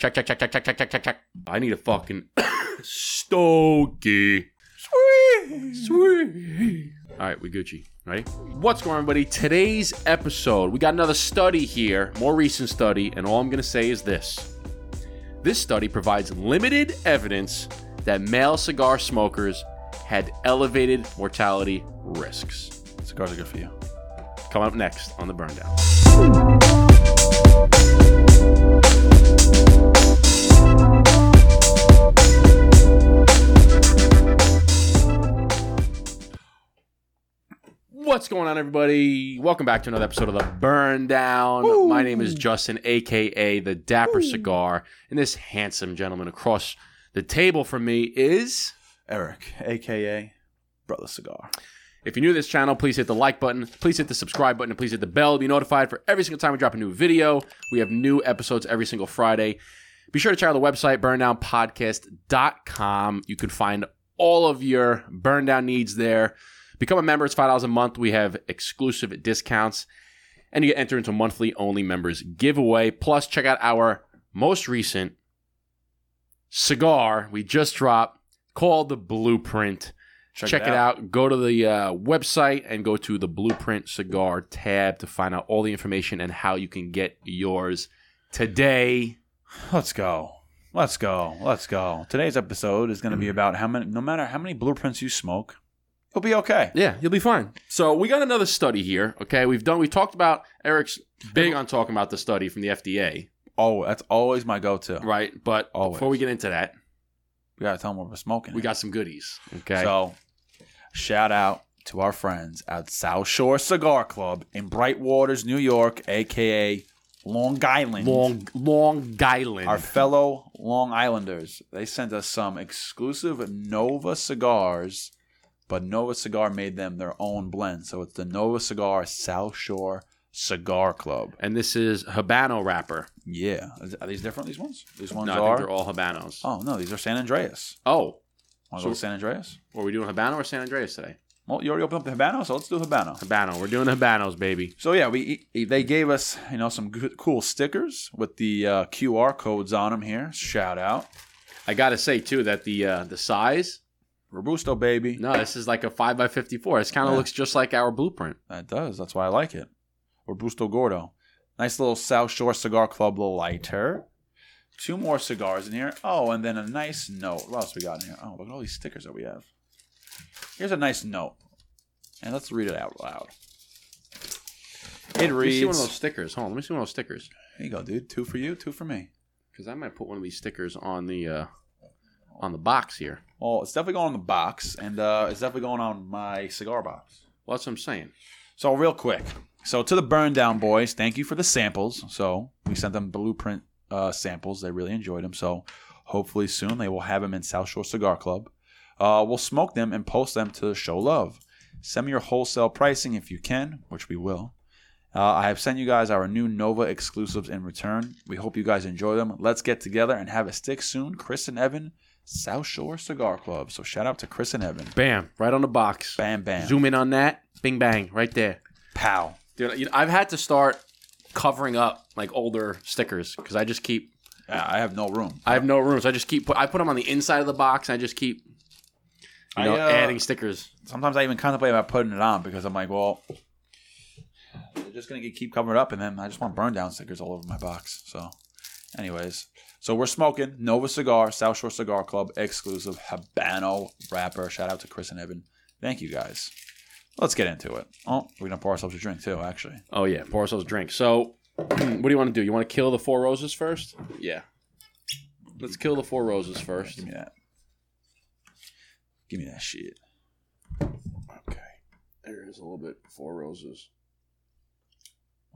Check, check, check, check, check, check, check, check, check. I need a fucking stogie. Sweet, sweet. All right, we Gucci. Ready? What's going on, everybody? Today's episode, we got another study here, more recent study, and all I'm going to say is this. This study provides limited evidence that male cigar smokers had elevated mortality risks. Cigars are good for you. Coming up next on the Burn Down. What's going on, everybody? Welcome back to another episode of the Burn Down. My name is Justin, aka the Dapper Cigar, and this handsome gentleman across the table from me is. Eric, aka Brother Cigar. If you're new to this channel, please hit the like button, please hit the subscribe button, and please hit the bell to be notified for every single time we drop a new video. We have new episodes every single Friday. Be sure to check out the website, burndownpodcast.com. You can find all of your burn down needs there. Become a member, it's $5 a month. We have exclusive discounts, and you get entered into monthly only members giveaway. Plus, check out our most recent cigar we just dropped called the Blueprint. Check, it, out. Go to the uh, website and go to the Blueprint Cigar tab to find out all the information and how you can get yours today. Let's go. Let's go. Let's go. Today's episode is going to be about how many, no matter how many blueprints you smoke, you'll be okay. Yeah, you'll be fine. So we got another study here. Okay, we've done. We talked about Eric's big on talking about the study from the FDA, Oh, that's always my go-to. right? But Always. before we get into that, We gotta tell them what we're smoking. we got some goodies. Okay, So, shout out to our friends at South Shore Cigar Club in Brightwaters, New York, aka Long Island. Long Long Island. Our fellow Long Islanders, they sent us some exclusive Nova cigars, but Nova Cigar made them their own blend. So it's the Nova Cigar South Shore Cigar Club. and this is Habano wrapper. Yeah. Are these different, these ones? These ones No, I think are? they're all Habanos. oh, no, these are San Andreas. Oh, Want to So- go with San Andreas? are we doing Habano or San Andreas today? Well, you already opened up the Habano, so let's do Habano. Habano. We're doing Habanos, baby. So yeah, we they gave us you know some good, cool stickers with the uh, QR codes on them here. Shout out, I gotta say too that the uh, the size. Robusto baby. No, this is like a five by fifty four. It kind of Yeah. looks just like our blueprint. That does. That's why I like it. Robusto Gordo. Nice little South Shore Cigar Club lighter. Two more cigars in here. Oh, and then a nice note. What else we got in here? Oh, look at all these stickers that we have. Here's a nice note. And let's read it out loud. It Let me see one of those stickers. Hold on, let me see one of those stickers. Here you go, dude. Two for you, two for me. Because I might put one of these stickers on the uh, on the box here. Well, it's definitely going on the box, and uh, it's definitely going on my cigar box. Well, that's what I'm saying. So real quick, so to the burn down boys, thank you for the samples. So we sent them blueprint uh, samples. They really enjoyed them. So hopefully soon they will have them in South Shore Cigar Club. Uh, we'll smoke them and post them to show love. Send me your wholesale pricing if you can, which we will. Uh, I have sent you guys our new Nova exclusives in return. We hope you guys enjoy them. Let's get together and have a stick soon. Chris and Evan, South Shore Cigar Club. So shout out to Chris and Evan. Bam, right on the box. Bam, bam. Zoom in on that. Bing bang, right there. Pow. Dude, you know, I've had to start covering up like older stickers because I just keep. Yeah, I have no room. I have no room, so I just keep. Put, I put them on the inside of the box. And I just keep. You know, I, uh, adding stickers. sometimes I even contemplate about putting it on because I'm like, well, they're just gonna get, keep covered up, and then I just want burn down stickers all over my box. So, anyways, so we're smoking Nova Cigar, South Shore Cigar Club exclusive Habano wrapper. Shout out to Chris and Evan. Thank you guys. Let's get into it. Oh, we're gonna pour ourselves a drink too. Actually, Oh yeah, pour ourselves a drink. So, what do you want to do? You want to kill the four roses first? Yeah. Let's kill the four roses first. give me that. Give me that shit. Okay. There is a little bit four roses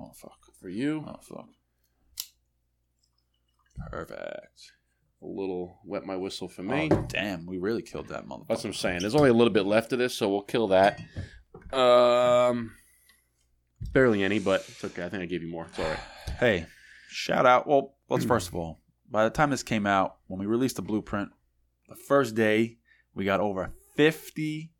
Oh fuck. for you. Oh fuck. Perfect. A little wet my whistle for me. Oh, damn, we really killed that motherfucker. That's what I'm saying. There's only a little bit left of this, so we'll kill that. Um, barely any, but it's okay. I think I gave you more. It's all right. Hey, shout out. Well, let's first of all, by the time this came out, when we released the blueprint, the first day we got over 50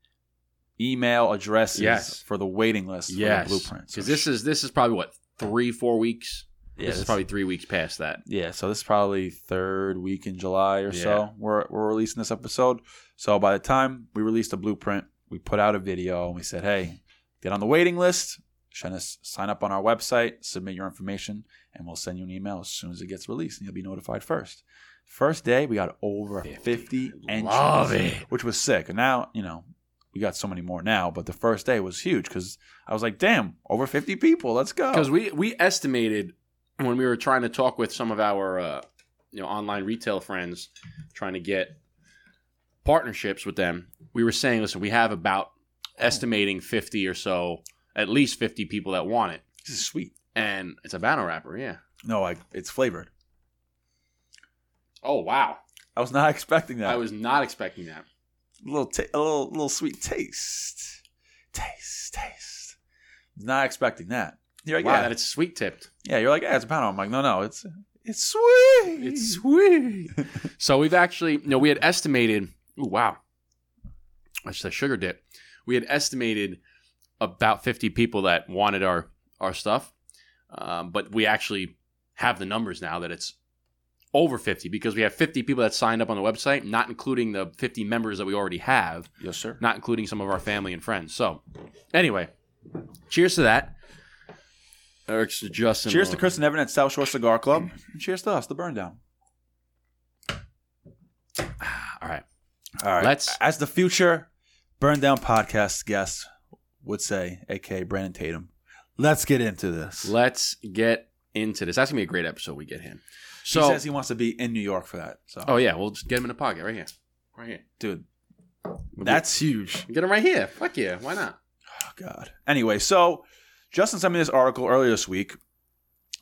email addresses Yes. for the waiting list for the blueprint. So because this is this is probably what three four weeks. Yeah, this is probably three weeks past that. Yeah, so this is probably third week in July or Yeah. so. We're we're releasing this episode. So by the time we released the blueprint, we put out a video and we said, "Hey, get on the waiting list. Sign up on our website, submit your information, and we'll send you an email as soon as it gets released, and you'll be notified first. First day, we got over 50 entries, Love it. which was sick. And now, you know, we got so many more now, but the first day was huge because I was like, "Damn, over 50 people. Let's go." because we we estimated when we were trying to talk with some of our uh, you know online retail friends trying to get partnerships with them we were saying listen we have about oh. estimating 50 or so at least 50 people that want it this is sweet. and it's a Habano wrapper yeah No, like it's flavored. oh wow I was not expecting that. i was not expecting that a little, ta- a little, little sweet taste, taste, taste. Not expecting that. You're like, wow yeah, that it's sweet tipped yeah. You're like, yeah, it's a pound. I'm like, no, no, it's it's sweet. it's sweet so we've actually you know we had estimated ooh, wow. That's the sugar dip. We had estimated about 50 people that wanted our our stuff um, but we actually have the numbers now that it's over 50 because we have 50 people that signed up on the website not including the 50 members that we already have. Yes, sir. not including some of our family and friends. So anyway cheers to that. Eric's Justin Cheers to Chris and Evan at South Shore Cigar Club, and cheers to us, the Burn Down. all right All right, Let's- as the future Burn Down podcast guest would say, aka Brandon Tatum. Let's get into this. let's get into this that's gonna be a great episode we get him so he says he wants to be in New York for that. So, Oh yeah, we'll just get him in the pocket right here, right here. dude, We'll that's huge. get, get him right here. Fuck yeah, why not? Oh God. Anyway, so Justin sent me this article earlier this week.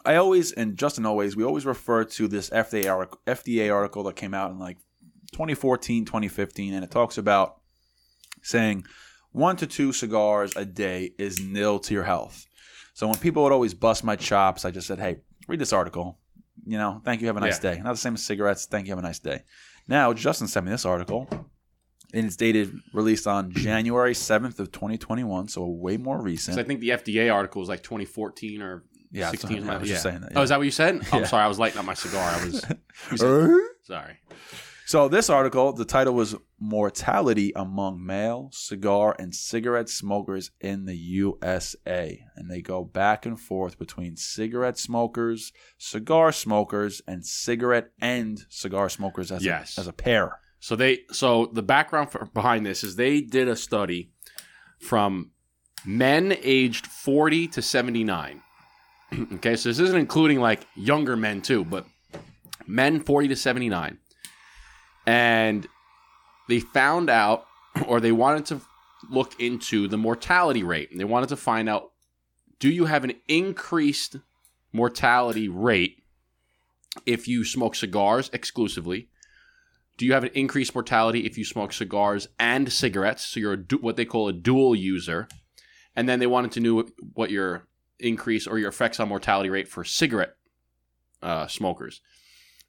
I always and Justin always we always refer to this FDA article, FDA article that came out in like 2014, 2015, and it talks about saying one to two cigars a day is nil to your health. So when people would always bust my chops, I just said, "Hey, read this article. You know, thank you. Have a nice day. Not the same as cigarettes. Thank you. Have a nice day." Now Justin sent me this article, and it's dated released on January seventh of 2021, so way more recent. I think the FDA article was like 2014 or Yeah, 16. that's what- I was yeah. just saying that, Oh, is that what you said? I'm sorry, I was lighting up my cigar. I was said- sorry. So this article, the title was "Mortality Among Male Cigar and Cigarette Smokers in the USA," and they go back and forth between cigarette smokers, cigar smokers, and cigarette and cigar smokers as Yes. a, as a pair. So they so the background for, behind this is they did a study from men aged 40 to 79. okay, so this isn't including like younger men too, but men 40 to 79. And they found out or they wanted to look into the mortality rate. And they wanted to find out do you have an increased mortality rate if you smoke cigars exclusively? Do you have an increased mortality if you smoke cigars and cigarettes? So you're du- what they call a dual user. And then they wanted to know what your increase or your effects on mortality rate for cigarette uh, smokers.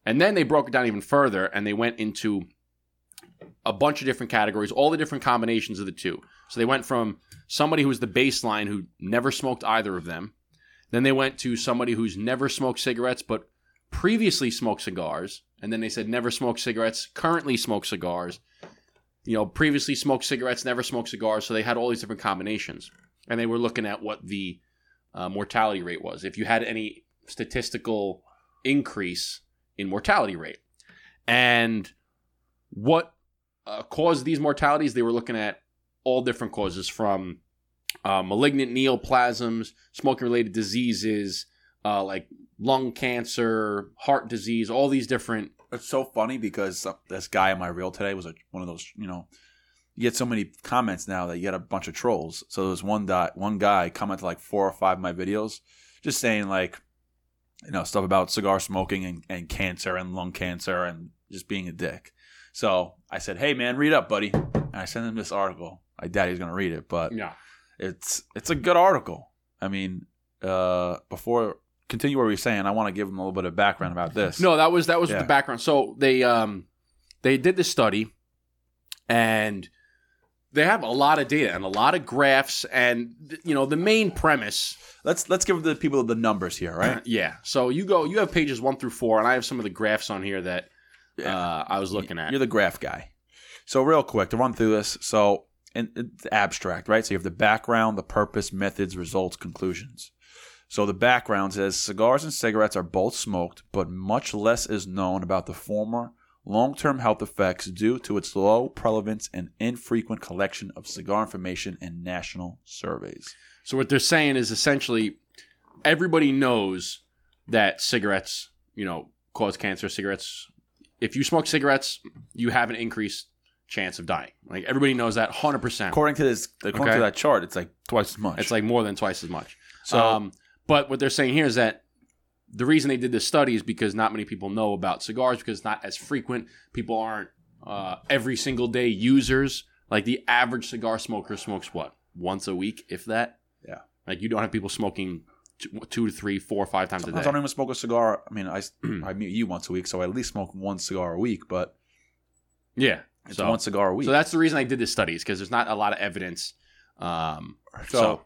And then they broke it down even further and they went into a bunch of different categories, all the different combinations of the two. So they went from somebody who was the baseline who never smoked either of them. Then they went to somebody who's never smoked cigarettes but previously smoked cigars. And then they said never smoked cigarettes, currently smoke cigars. You know, previously smoked cigarettes, never smoked cigars. So they had all these different combinations. And they were looking at what the uh, mortality rate was. If you had any statistical increase in mortality rate. And what uh, caused these mortalities, they were looking at all different causes from uh, malignant neoplasms, smoking related diseases, uh, like lung cancer, heart disease, all these different. It's so funny because this guy on my reel today was a, one of those, you know, you get so many comments now that you get a bunch of trolls. So there's one dot, one guy commented like four or five of my videos, just saying like, you know, stuff about cigar smoking and, and cancer and lung cancer and just being a dick. So I said, hey man, read up, buddy. And I sent him this article. I doubt he's gonna read it, but Yeah. it's it's a good article. I mean, uh, before continue what we were saying, I want to give him a little bit of background about this. No, that was that was Yeah. the background. So they um they did this study, and they have a lot of data and a lot of graphs, and you know the main premise. Let's let's give the people the numbers here, right? Yeah. So you go. You have pages one through four, and I have some of the graphs on here that uh, I was looking at. You're the graph guy. So real quick to run through this. So the abstract, right? So you have the background, the purpose, methods, results, conclusions. So the background says cigars and cigarettes are both smoked, but much less is known about the former long-term health effects due to its low prevalence and infrequent collection of cigar information in national surveys. So what they're saying is essentially everybody knows that cigarettes, you know, cause cancer. Cigarettes, if you smoke cigarettes, you have an increased chance of dying. Like everybody knows that, hundred percent. According to this, according Okay. to that chart, it's like twice as much. It's like more than twice as much. so. um, but what they're saying here is that the reason they did this study is because not many people know about cigars because it's not as frequent. People aren't uh, every single day users. Like the average cigar smoker smokes what once a week, if that. Yeah. Like you don't have people smoking two, two to three, four, five times a day. I don't even smoke a cigar. I mean, I, I meet you once a week, so I at least smoke one cigar a week, but Yeah. it's So, one cigar a week. so that's the reason I did this study is because there's not a lot of evidence. Um, So, so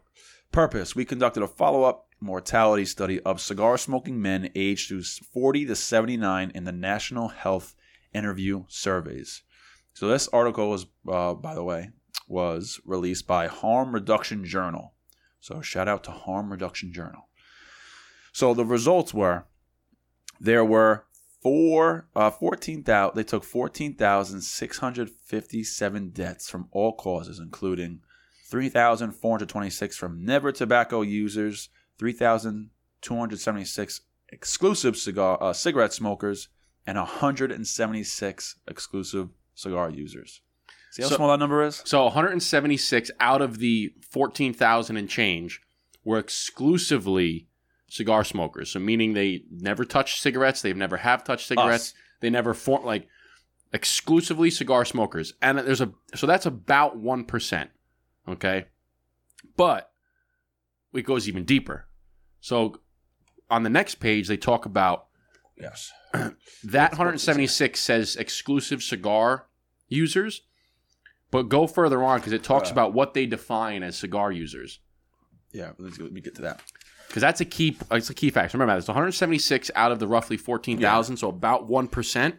purpose we conducted a follow up mortality study of cigar smoking men aged to 40 to 79 in the National Health Interview Surveys. So, this article was, uh, by the way, was released by Harm Reduction Journal. So, shout out to Harm Reduction Journal. So, the results were there were four, uh, 14,000, they took 14,657 deaths from all causes, including 3,426 from never tobacco users, 3,276 exclusive cigar uh, cigarette smokers, and 176 exclusive cigar users. See how So- small that number is? So 176 out of the 14,000 and change were exclusively cigar smokers. So meaning they never touched cigarettes, they've never have touched cigarettes, Us. they never form like exclusively cigar smokers. And there's a so that's about 1%. Okay? But it goes even deeper. So on the next page they talk about Yes. that 176 says exclusive cigar users, but go further on because it talks Uh. about what they define as cigar users. Yeah, let's go, let me get to that. Because that's a key. It's a key factor. Remember, it's 176 out of the roughly 14,000, so about one percent.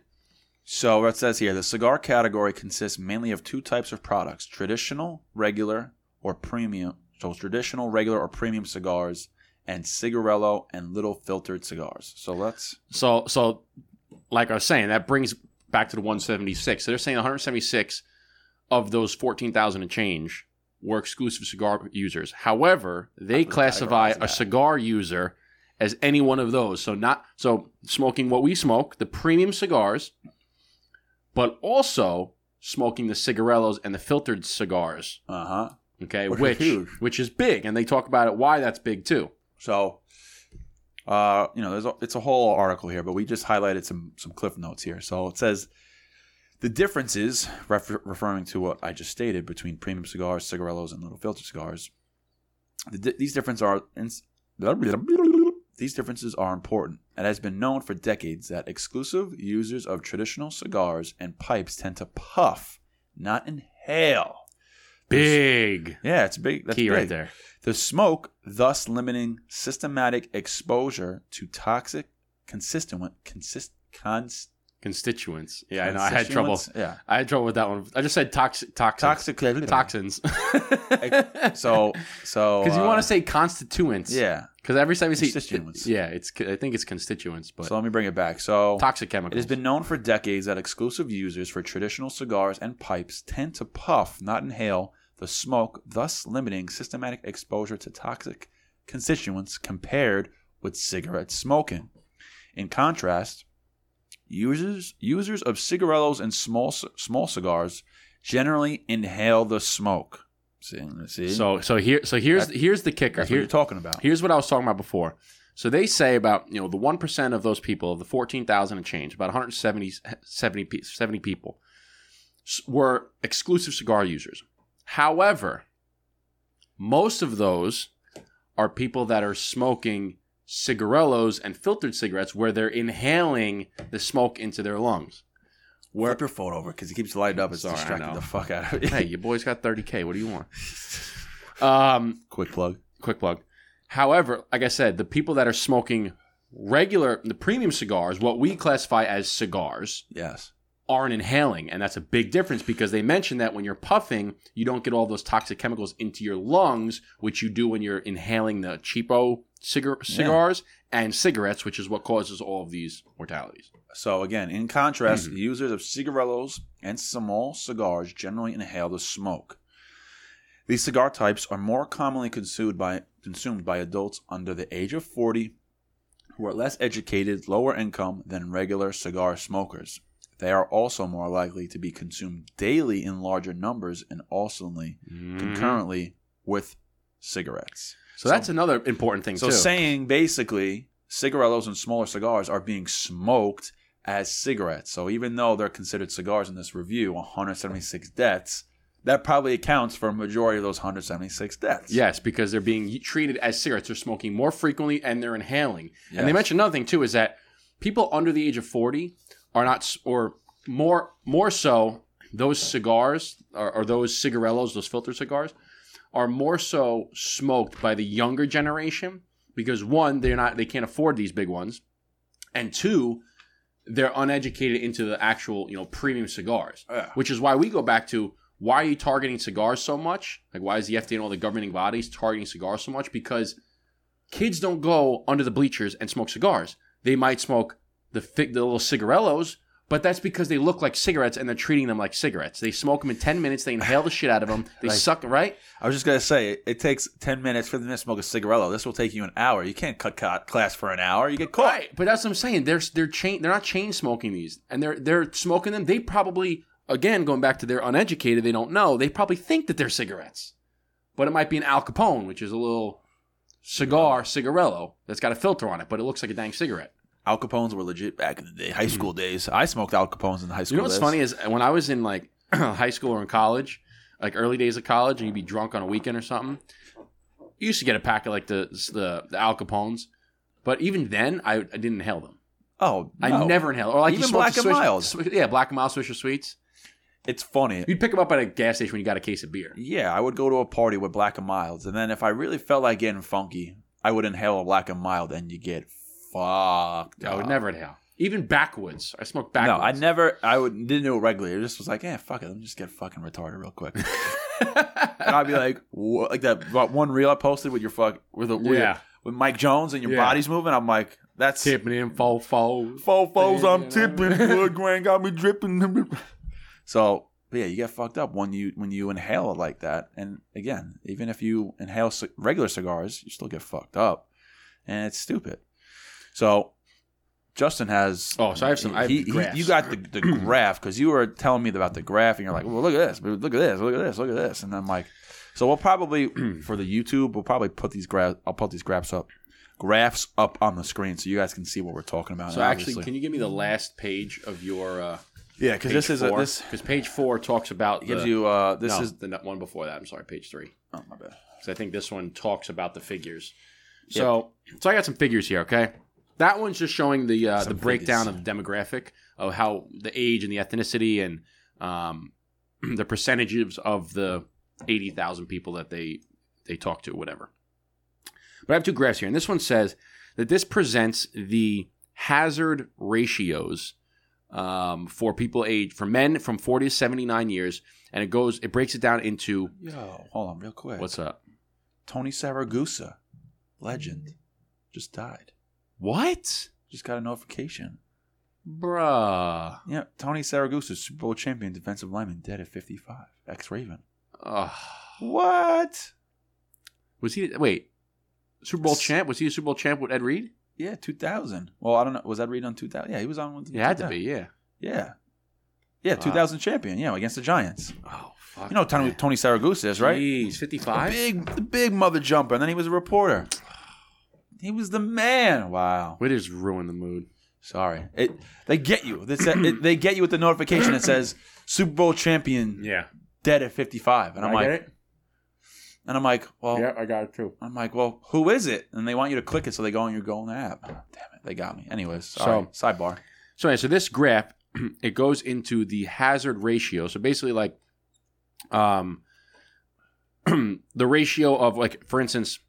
So what it says here, the cigar category consists mainly of two types of products: traditional, regular, or premium. So traditional, regular, or premium cigars, and cigarillo and little filtered cigars. So let's So, so like I was saying, that brings back to the 176. So they're saying 176 of those 14,000 and change were exclusive cigar users. However, they classify a cigar user as any one of those. So not so smoking what we smoke, the premium cigars, but also smoking the cigarillos and the filtered cigars. uh huh. Okay, Which which which is big, and they talk about it why that's big too. So, uh, you know, there's a, it's a whole article here, but we just highlighted some some cliff notes here. So it says the differences, refer, referring to what I just stated, between premium cigars, cigarillos, and little filter cigars. The, di- these differences are ins- these differences are important. It has been known for decades that exclusive users of traditional cigars and pipes tend to puff, not inhale. Big Yeah, it's big. That's key big. right there. The smoke, thus limiting systematic exposure to toxic consistent consist cons, Constituents. Yeah, I know. I had trouble. Yeah, I had trouble with that one. I just said toxic, toxins, toxic toxins. So, so because you uh, want to say constituents. yeah. Because every time you see, Constituents. yeah, it's. I think it's constituents, but So let me bring it back. So toxic chemicals. it has been known for decades that exclusive users for traditional cigars and pipes tend to puff, not inhale, the smoke, thus limiting systematic exposure to toxic constituents compared with cigarette smoking. In contrast, users users of cigarillos and small small cigars generally inhale the smoke. See, see? so so here so here's That- here's the kicker. that's what Here, you're talking about. Here's what I was talking about before. So they say about you know the one percent of those people of the fourteen thousand and change, about 170 70, 70 people were exclusive cigar users. However, most of those are people that are smoking cigarillos and filtered cigarettes where they're inhaling the smoke into their lungs. Where, Flip your phone over because it keeps lighting up. It's Sorry, distracting the fuck out of me. hey, your boy's got 30k. What do you want? Um, Quick plug. quick plug. However, like I said, the people that are smoking regular, the premium cigars, what we classify as cigars, Yes. Aren't inhaling. And that's a big difference because they mentioned that when you're puffing, you don't get all those toxic chemicals into your lungs, which you do when you're inhaling the cheapo cigar- cigars and cigarettes, which is what causes all of these mortalities. So again, in contrast, Mhm. users of cigarillos and small cigars generally inhale the smoke. These cigar types are more commonly consumed by consumed by adults under the age of 40 who are less educated, lower income than regular cigar smokers. They are also more likely to be consumed daily in larger numbers and also Mm-hmm. concurrently with cigarettes. So that's another important thing So too. saying basically cigarillos and smaller cigars are being smoked as cigarettes. So even though they're considered cigars in this review, 176 deaths, that probably accounts for a majority of those 176 deaths. Yes, because they're being treated as cigarettes. They're smoking more frequently and they're inhaling. And they Yes. mentioned another thing too is that people under the age of 40 are not, or more more so, those cigars or, or those cigarillos, those filter cigars, are more so smoked by the younger generation because one, they're not, they can't afford these big ones, and two, they're uneducated into the actual, you know, premium cigars Yeah. which is why we go back to why are you targeting cigars so much? Like, why is the FDA and all the governing bodies targeting cigars so much? Because kids don't go under the bleachers and smoke cigars. They might smoke the fig, the little cigarillos, but that's because they look like cigarettes and they're treating them like cigarettes. They smoke them in ten minutes. They inhale the shit out of them. They Right. suck right. I was just gonna say it, takes 10 minutes for them to smoke a cigarillo. This will take you an hour. You can't cut class for an hour. You get caught. Right, but that's what I'm saying. They're they're chain they're not chain smoking these, and they're they're smoking them. They probably again going back to their uneducated. They don't know. They probably think that they're cigarettes, but it might be an Al Capone, which is a little cigar cigarillo that's got a filter on it, but it looks like a dang cigarette. Al Capones were legit back in the day, high mm-hmm. school days. I smoked Al Capones in the high school You know what's days. funny is when I was in like high school or in college, like early days of college, and you'd be drunk on a weekend or something. You used to get a pack of like the the, the Al Capones, but even then, I, I didn't inhale them. Oh, I never inhale. Or like you Even smoked Black and Swiss- Mild. Swi- yeah, black and mild Swisher sweets. It's funny. You'd pick them up at a gas station when you got a case of beer. Yeah, I would go to a party with Black and Milds, and then if I really felt like getting funky, I would inhale a Black and Mild, and you get fucked. I would up. never inhale. Even backwoods. I smoked backwoods. No, I never. I would didn't do it regularly. I just was like, yeah, fuck it. Let me just get fucking retarded real quick. and I'd be like, wha- like that what one reel I posted with your fuck with a with, Yeah. with Mike Jones and your Yeah. body's moving. I'm like, that's Tipping in fo fo. Fofos, I'm Yeah. tipping. Blood grain got me dripping. So but yeah, you get fucked up when you when you inhale it like that. And again, even if you inhale c- regular cigars, you still get fucked up, and it's stupid. So Justin has. Oh, so I have some- I have he- he- you got the, the graph because you were telling me about the graph, and you're like, "Well, look at this, look at this, look at this, look at this," and I'm like, "So we'll probably for the YouTube, we'll probably put these graphs. I'll put these graphs up, graphs up on the screen so you guys can see what we're talking about." So actually, obviously- can you give me the last page of your uh, yeah, because this is a, this because page four talks about gives the, you uh this no, is the one before that. I'm sorry, page three. oh my bad. because I think this one talks about the figures. So, so I got some figures here. Okay, that one's just showing the uh, the breakdown of the demographic of how the age and the ethnicity and um, the percentages of the eighty thousand people that they they talk to, whatever. But I have two graphs here, and this one says that this presents the hazard ratios um, for people age for men from forty to seventy nine years, and it goes it breaks it down into Yo, hold on real quick. what's up. Tony Siragusa, legend, just died. What? Just got a notification. Bruh. Yeah, Tony Siragusa, Super Bowl champion, defensive lineman, dead at 55. Ex Raven. Ugh. What? was he? Wait, Super Bowl S- champ? Was he a Super Bowl champ with Ed Reed? Yeah, 2000. Well, I don't know. Was that Reed on 2000? Yeah, he was on. With He had to 2000. be. Yeah. Yeah. Yeah, Wow. 2000 champion. Yeah, against the Giants. Oh fuck. You know Tony, Tony Siragusa is, right? Jeez, The fifty-five. big, the big mother jumper, and then he was a reporter. He was the man. Wow. We just ruined the mood. Sorry. It they get you. They, say, it, they get you with the notification that says Super Bowl champion Yeah. dead at 55. And I'm like it. and I'm like, well, Yeah, I got it too. I'm like, well, who is it? And they want you to click it so they go on your Golden app. Damn it, they got me. Anyways, sorry. So- sidebar. So, anyway, so this graph it goes into the hazard ratio. So basically, like, um, the ratio of like, for instance,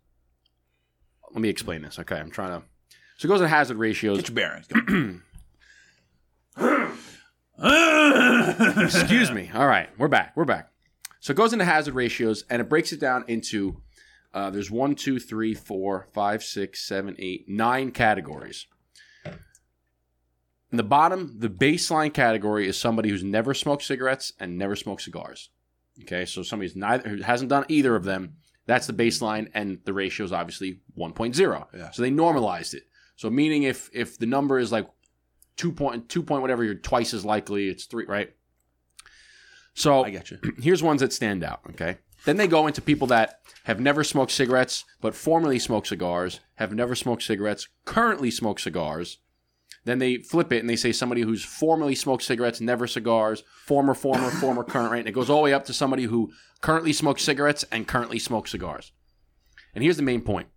let me explain this. Okay, I'm trying to. So it goes in hazard ratios. Get your bearings. Excuse me. All right, we're back. We're back. So it goes into hazard ratios and it breaks it down into uh, there's one, two, three, four, five, six, seven, eight, nine categories. In the bottom, the baseline category is somebody who's never smoked cigarettes and never smoked cigars. Okay, so somebody who's neither who hasn't done either of them. That's the baseline, and the ratio is obviously 1.0. Yeah. So they normalized it. So meaning if if the number is like two point two point whatever, you're twice as likely. It's three, right? So I get you. here's ones that stand out. Okay. Then they go into people that have never smoked cigarettes, but formerly smoked cigars, have never smoked cigarettes, currently smoke cigars. Then they flip it and they say somebody who's formerly smoked cigarettes, never cigars, former, former, former, current, right? And it goes all the way up to somebody who currently smokes cigarettes and currently smokes cigars. And here's the main point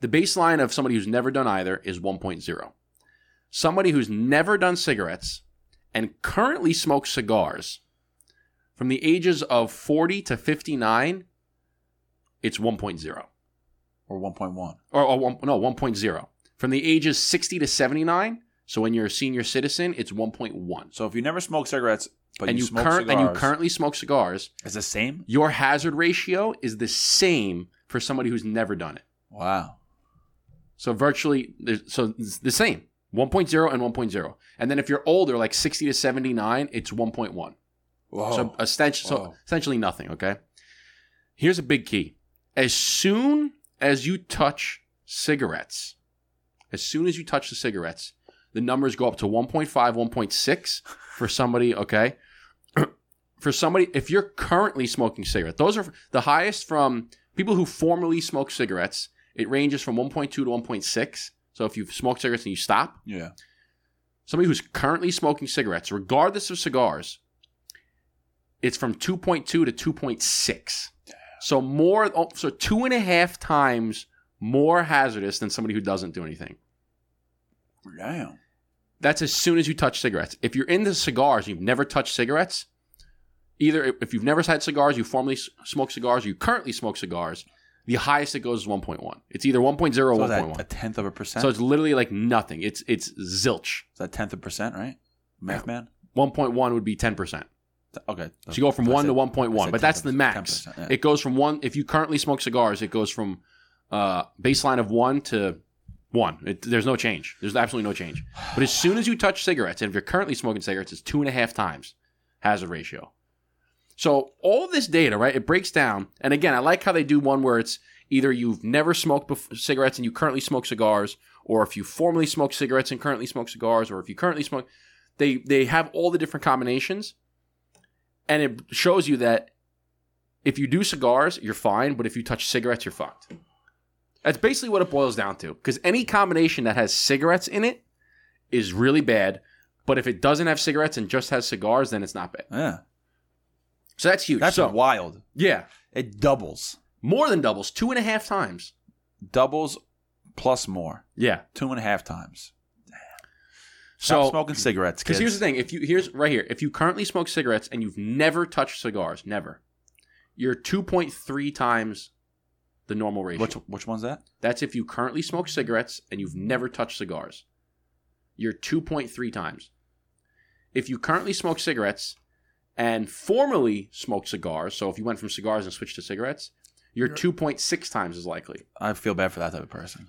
the baseline of somebody who's never done either is 1.0. Somebody who's never done cigarettes and currently smokes cigars from the ages of 40 to 59, it's 1.0. Or 1.1. Or, or one, no, 1.0. From the ages 60 to 79, so when you're a senior citizen, it's 1.1. So if you never smoke cigarettes, but and you, you, smoke current, cigars, and you currently smoke cigars, it's the same. your hazard ratio is the same for somebody who's never done it. Wow. So virtually, so it's the same 1.0 and 1.0. And then if you're older, like 60 to 79, it's 1.1. Whoa. So, essentially, so essentially nothing, okay? Here's a big key. As soon as you touch cigarettes, as soon as you touch the cigarettes, the numbers go up to 1.5, 1.6 for somebody, okay? for somebody, if you're currently smoking cigarettes, those are the highest from people who formerly smoked cigarettes. It ranges from 1.2 to 1.6. So if you've smoked cigarettes and you stop, yeah. somebody who's currently smoking cigarettes, regardless of cigars, it's from 2.2 to 2.6. So more, oh, so two and a half times more hazardous than somebody who doesn't do anything. Damn. That's as soon as you touch cigarettes. If you're into cigars, you've never touched cigarettes. Either if you've never had cigars, you formerly smoke cigars, or you currently smoke cigars. The highest it goes is 1.1. It's either 1.0 or So that 1.1. a tenth of a percent? So it's literally like nothing. It's it's zilch. is that tenth of a percent, right? Math man. 1.1 would be 10%. Okay. So you go from I one to said- one point I one, said but that's the max. yeah. It goes from one. If you currently smoke cigars, it goes from uh, baseline of one to one. It, there's no change. There's absolutely no change. But as soon as you touch cigarettes, and if you're currently smoking cigarettes, it's two and a half times hazard ratio. So all this data, right? It breaks down, and again, I like how they do one where it's either you've never smoked cigarettes and you currently smoke cigars, or if you formerly smoked cigarettes and currently smoke cigars, or if you currently smoke, they they have all the different combinations, and it shows you that if you do cigars, you're fine, but if you touch cigarettes, you're fucked. That's basically what it boils down to. Because any combination that has cigarettes in it is really bad, but if it doesn't have cigarettes and just has cigars, then it's not bad. Yeah. So that's huge. That's so wild. yeah, It doubles. more than doubles, two and a half times. Doubles plus more. Yeah. Two and a half times. Stop So smoking cigarettes, Because here's the thing: if you here's right here, if you currently smoke cigarettes and you've never touched cigars, never, you're 2.3 times the normal ratio. Which which one's that? That's if you currently smoke cigarettes and you've never touched cigars. You're 2.3 times. If you currently smoke cigarettes and formerly smoked cigars, so if you went from cigars and switched to cigarettes, you're 2.6 times as likely. I feel bad for that type of person.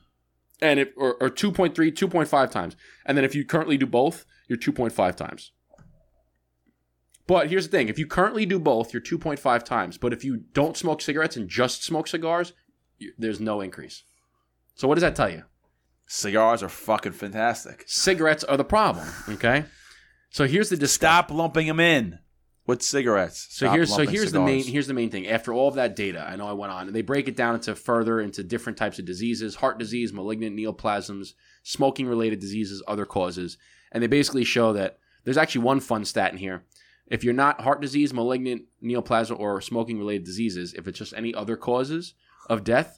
And if or, or 2.3, 2.5 times. And then if you currently do both, you're 2.5 times. But here's the thing, if you currently do both, you're 2.5 times. But if you don't smoke cigarettes and just smoke cigars, you, there's no increase. So what does that tell you? Cigars are fucking fantastic. cigarettes are the problem. Okay, so here's the discuss- Stop lumping them in with cigarettes. So here's so here's the main here's the main thing. After all of that data, I know I went on, and they break it down into further into different types of diseases: heart disease, malignant neoplasms, smoking related diseases, other causes, and they basically show that there's actually one fun stat in here. If you're not heart disease, malignant neoplasm, or smoking related diseases, if it's just any other causes of death,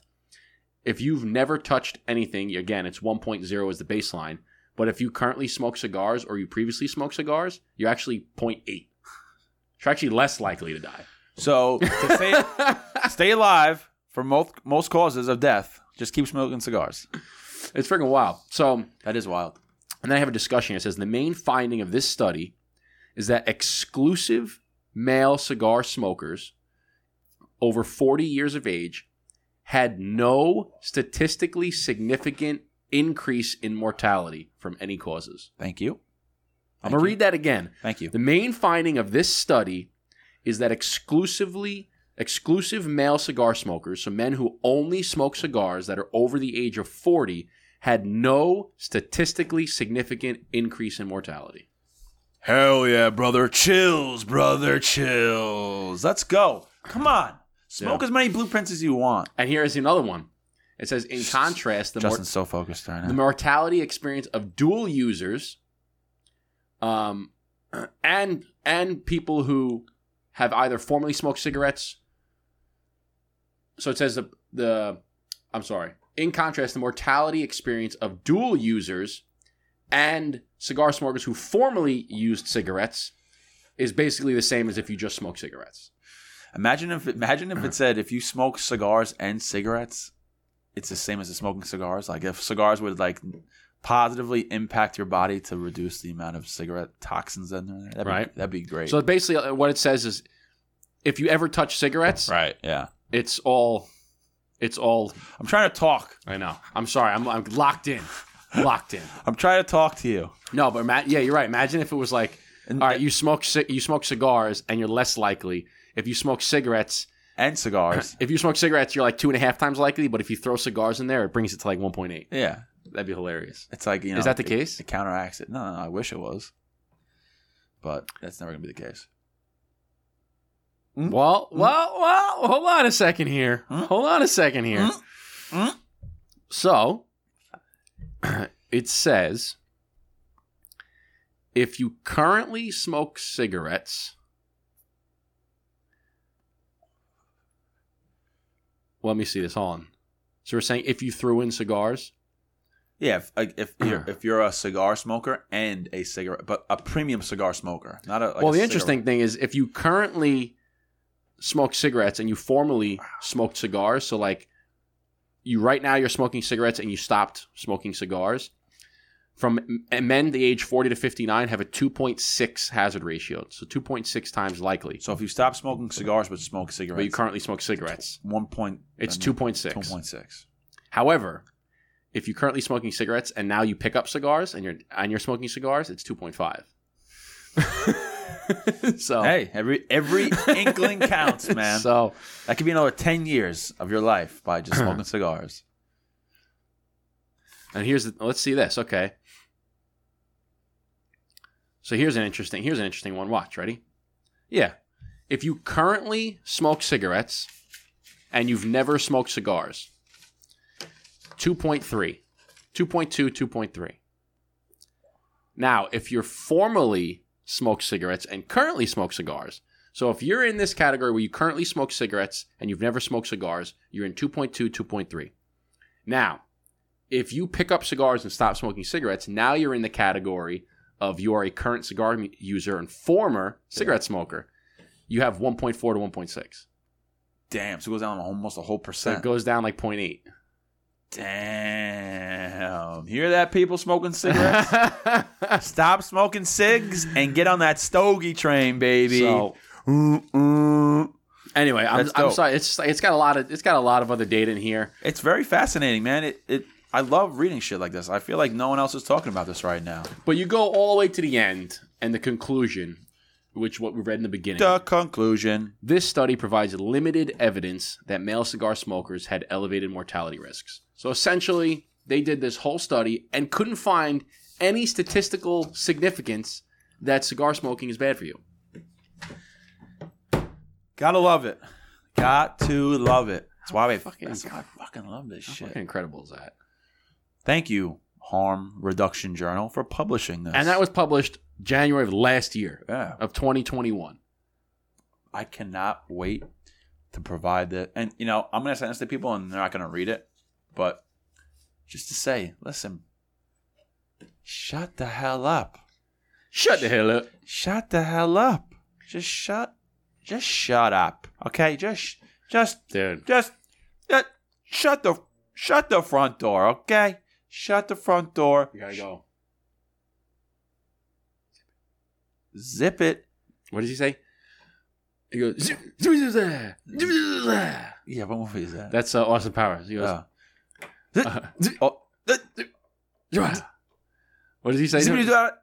if you've never touched anything, again, it's 1.0 as the baseline. But if you currently smoke cigars or you previously smoked cigars, you're actually 0.8. You're actually less likely to die. So to stay, stay alive for most most causes of death, just keep smoking cigars. It's freaking wild. So, That is wild. and then I have a discussion. It says the main finding of this study is that exclusive male cigar smokers over 40 years of age had no statistically significant increase in mortality from any causes. Thank you. I'm going to read that again. Thank you. The main finding of this study is that exclusively exclusive male cigar smokers, so men who only smoke cigars that are over the age of 40, had no statistically significant increase in mortality. Hell yeah, brother. Chills, brother. Chills. Let's go. Come on. Smoke Yeah. as many blueprints as you want. And here is another one. It says, in contrast, the, mor- so focused right now. the mortality experience of dual users, um, and and people who have either formerly smoked cigarettes. So it says the the, I'm sorry. In contrast, the mortality experience of dual users and cigar smokers who formerly used cigarettes is basically the same as if you just smoke cigarettes. Imagine if imagine if it said if you smoke cigars and cigarettes, it's the same as the smoking cigars. Like if cigars would like positively impact your body to reduce the amount of cigarette toxins in there. That'd Right. Be, that'd be great. So basically, uh, what it says is, if you ever touch cigarettes, right. Yeah. it's all, it's all I'm trying to talk. I know. I'm sorry. I'm, I'm locked in. Locked in. I'm trying to talk to you. No, but ima- yeah, you're right. Imagine if it was like, And, all right, you smoke you smoke cigars, and you're less likely. If you smoke cigarettes, and cigars. if you smoke cigarettes, you're like two and a half times likely. But if you throw cigars in there, it brings it to like 1.8. yeah. That'd be hilarious. It's like you know. Is that the it- case? It counteracts it. No, no, no, I wish it was, but that's never gonna be the case. Mm. Well, well, well. Hold on a second here. Mm. Hold on a second here. Mm. Mm. So, it says if you currently smoke cigarettes, let me see this. Hold on. So we're saying if you threw in cigars, Yeah, if if you're if you're a cigar smoker and a cigarette, but a premium cigar smoker, not a. Like well, a the cigarette- interesting thing is if you currently smoke cigarettes and you formerly smoked cigars, so like you right now you're smoking cigarettes and you stopped smoking cigars. From men the age 40 to 59 have a 2.6 hazard ratio, so 2.6 times likely. So if you stop smoking cigars but smoke cigarettes But you currently smoke cigarettes. one point. It's I two mean, point six. Two point six. However, if you're currently smoking cigarettes and now you pick up cigars and you're and you're smoking cigars, it's two point five. so Hey, every every inkling counts, man. So that could be another ten years of your life by just smoking cigars. and here's the, let's see this. Okay. So here's an interesting here's an interesting one. Watch, ready? Yeah. If you currently smoke cigarettes and you've never smoked cigars, 2.3, 2.2, 2.3. Now, if you're formerly smoked cigarettes and currently smoke cigars, so if you're in this category where you currently smoke cigarettes and you've never smoked cigars, you're in 2.2, 2.3. Now, if you pick up cigars and stop smoking cigarettes, now you're in the category of you are a current cigar user and former cigarette smoker. You have 1.4 to 1.6. Damn, so it goes down almost a whole So percent. it goes down like 0.8. Damn, hear that? People smoking cigarettes. Stop smoking cigs and get on that stogie train, baby. So Mm-mm. anyway, I'm, I'm sorry. It's it's got a lot of it's got a lot of other data in here. It's very fascinating, man. It it I love reading shit like this. I feel like no one else is talking about this right now. But you go all the way to the end and the conclusion, which what we read in the beginning. The conclusion. This study provides limited evidence that male cigar smokers had elevated mortality risks. So essentially, they did this whole study and couldn't find any statistical significance that cigar smoking is bad for you. Gotta love it. Got to love it. That's why we Fucking- I fucking love this How shit. fucking incredible is that? Thank you, Harm Reduction Journal, for publishing this. And that was published January of last year yeah. of 2021. I cannot wait to provide that. And you know, I'm gonna send this to people, and they're not gonna read it, but just to say, listen, Shut the hell up. Shut the hell up. Shut the hell up. Just shut. Just shut up. Okay. Just. Just. Dude. Just. Just. Shut the. Shut the front door. Okay. Shut the front door. You gotta go. Zip it. What does he say? He goes, "Zip, zip, zip, zip, zip, zip, zip." Yeah. What movie is that? That's uh, Austin Powers. He goes, Uh, uh, oh. what does he say? Zip zip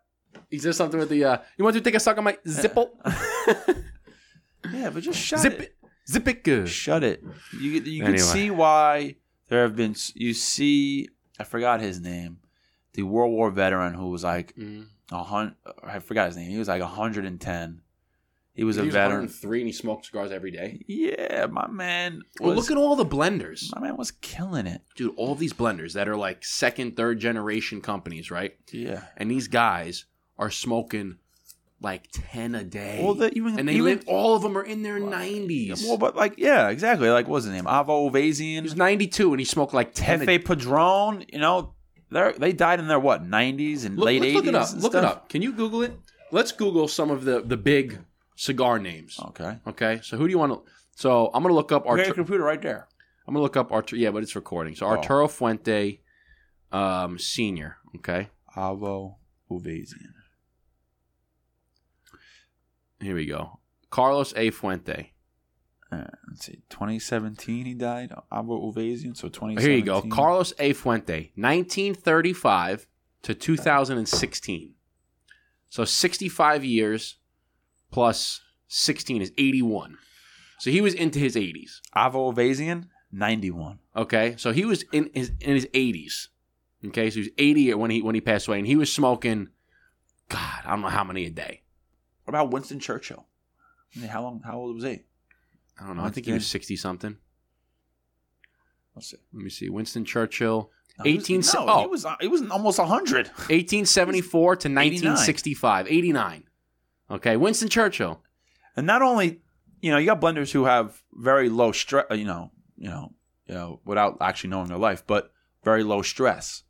He says something with the, uh, you want to take a suck on my zipple? Yeah, but just shut Zip it. it. Zip it good. Shut it. You you Anyway. can see why there have been. You see, I forgot his name, the World War veteran who was like Mm. a hundred. I forgot his name. He was like hundred and ten. He was He a was veteran. 103 and he smoked cigars every day. Yeah, my man. Was, Well, look at all the blenders. my man was killing it. Dude, all these blenders that are like second, third generation companies, right? Yeah. And these guys are smoking like 10 a day. Well, the, even and they even, live, all of them are in their 90s. Well, but like yeah, exactly. Like what's his name? Avo he was 92 and he smoked like 10 a Hefe Padron. You know, they they died in their what nineties and Look, late let's eighties. look it up. Look it up. Can you Google it? Let's Google some of the, the big cigar names. Okay. Okay, so who do you want to? So I'm gonna look up We got Arturo. computer right there. I'm gonna look up Arturo. Yeah, but it's recording. So Oh. Arturo Fuente, um, senior. Okay, Avo Uvezian. Here we go. Carlos A. Fuente. Uh, let's see, 2017 he died. Avo Uvezian. So 2017. Here you go. Carlos A. Fuente, 1935 to 2016. So 65 years plus 16 is 81. So he was into his 80s. Avo Uvezian, 91. Okay, so he was in his in his 80s. Okay, so he was 80 when he when he passed away, and he was smoking. God, I don't know how many a day. About Winston Churchill? I mean, how long? How old was he? I don't know. I think he was 60 something. Let's see. Let me see. Winston Churchill, No, he was- 18 No, oh. he was uh, he was almost 100. 1874 to 1965, 89. Okay, Winston Churchill. And not only, you know, you got blenders who have very low stress, uh, you know, you know, you know, without actually knowing their life, but very low stress.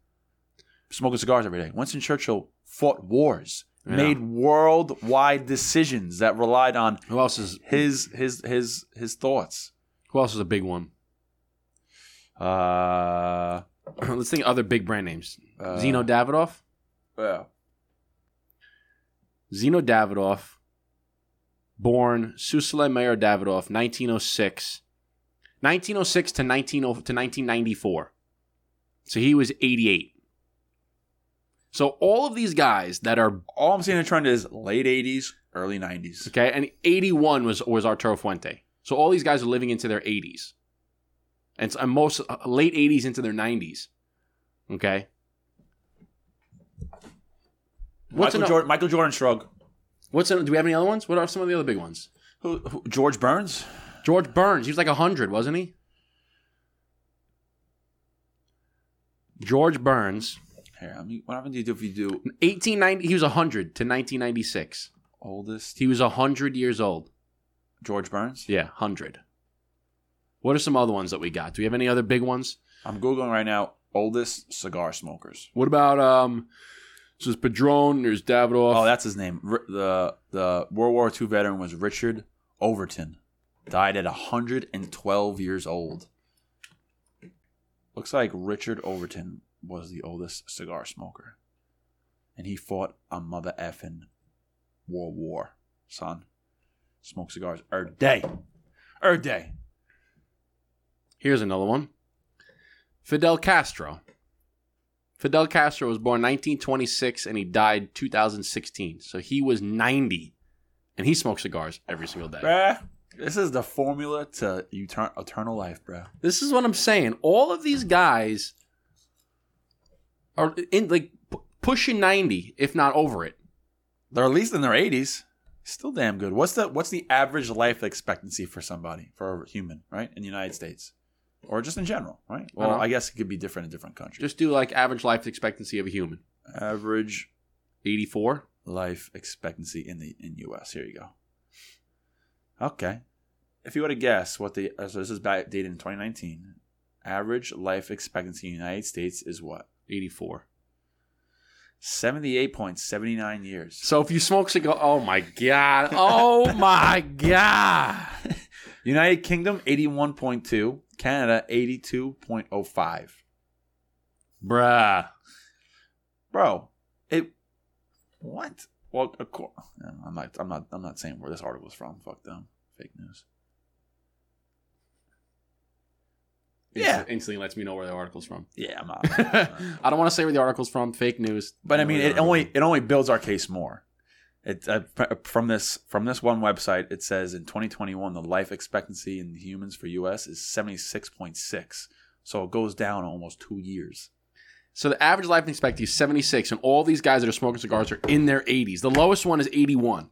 Smoking cigars every day. Winston Churchill fought wars, Yeah. made worldwide decisions that relied on Who else is his his his his thoughts. who else is a big one? Uh, Let's think of other big brand names. uh Zino Davidoff. Yeah. Zino Davidoff, born Susile Mayer Davidoff, 1906. 1906 to 19 to 1994. So he was 88. So all of these guys that are All I'm seeing a trend is late 80s, early 90s. okay, and 81 was was Arturo Fuente. So all these guys are living into their 80s, and, s- and most uh, late 80s into their 90s. Okay. What's Michael, an, Jordan, Michael Jordan shrug. what's an, do we have any other ones? What are some of the other big ones? Who, who, George Burns? George Burns. He was like 100, wasn't he? George Burns, Here, I mean, what happens if you do 1890. He was 100 to 1996. oldest He was 100 years old. George Burns? Yeah, 100. What are some other ones that we got? Do we have any other big ones? I'm googling right now. Oldest cigar smokers. What about um? So there's Padron. There's Davidoff. Oh, that's his name. R- the the World War II veteran was Richard Overton. Died at 112 years old. Looks like Richard Overton was the oldest cigar smoker, and he fought a mother effing World War. Son, smoke cigars er day, er day. Here's another one. Fidel Castro. Fidel Castro was born 1926 and he died 2016. So he was 90 and he smoked cigars every single day. Bruh, this is the formula to etern- eternal life, bro. This is what I'm saying. All of these guys are in like pu- pushing 90, if not over it. They're at least in their 80s. Still damn good. What's the what's the average life expectancy for somebody, for a human, right? In the United States. Or just in general, right? Well, Well- I guess it could be different in different countries. Just do like average life expectancy of a human. average 84. life expectancy in the in US. Here you go. Okay. If you were to guess what the so this is dated in 2019, average life expectancy in the United States is what? 84. Seventy-eight point seventy-nine years. So if you smoke cigar, oh my god, oh my god. United Kingdom eighty-one point two. Canada eighty-two point oh five. Bruh. Bro, it what? Well, of course, I'm not. I'm not. I'm not saying where this article is from. Fuck them. Fake news. Yeah. Instantly lets me know where the article's from. Yeah, I'm not. I don't want to say where the article's from. Fake news. But I mean, it article- only it only builds our case more. It uh, from this from this one website, it says in 2021 the life expectancy in humans for U.S. is 76.6, so it goes down almost two years. So the average life expectancy is 76, and all these guys that are smoking cigars are in their 80s. The lowest one is 81.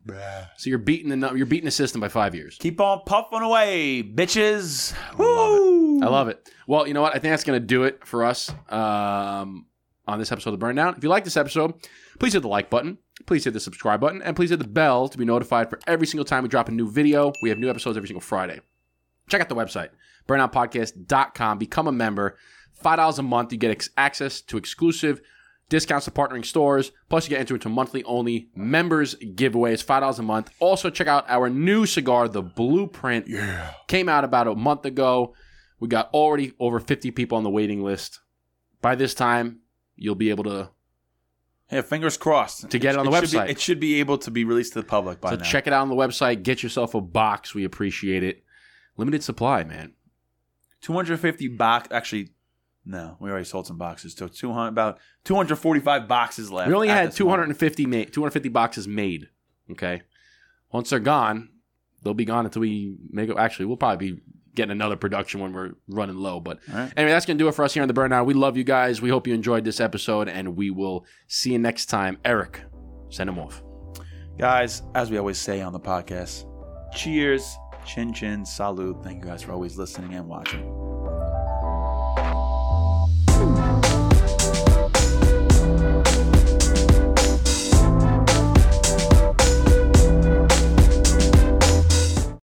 So you're beating the nu- you're beating the system by five years. Keep on puffing away, bitches. Woo! I love it. Well, you know what? I think that's going to do it for us um, on this episode of Burn Down. If you like this episode, please hit the like button. Please hit the subscribe button. And please hit the bell to be notified for every single time we drop a new video. We have new episodes every single Friday. Check out the website, burndownpodcast.com. Become a member. $5 a month. You get ex- access to exclusive discounts to partnering stores. Plus, you get entered into monthly only members giveaways, $5 a month. Also, check out our new cigar, the Blueprint. Yeah. Came out about a month ago. We got already over 50 people on the waiting list. By this time, you'll be able to. Yeah, fingers crossed. To get it on the should be- website. it should be able to be released to the public by So now. check it out on the website. Get yourself a box. We appreciate it. Limited supply, man. 250 box. Actually, no, we already sold some boxes. So 200 about 245 boxes left. We only had this 250 made, 250 boxes made. Okay. Once they're gone, they'll be gone until we make it. Actually, we'll probably be getting another production when we're running low. But right. anyway, that's going to do it for us here on the Burn Down. We love you guys. We hope you enjoyed this episode, and we will see you next time. Eric, send him off. Guys, as we always say on the podcast, cheers, chin chin, salute. Thank you guys for always listening and watching.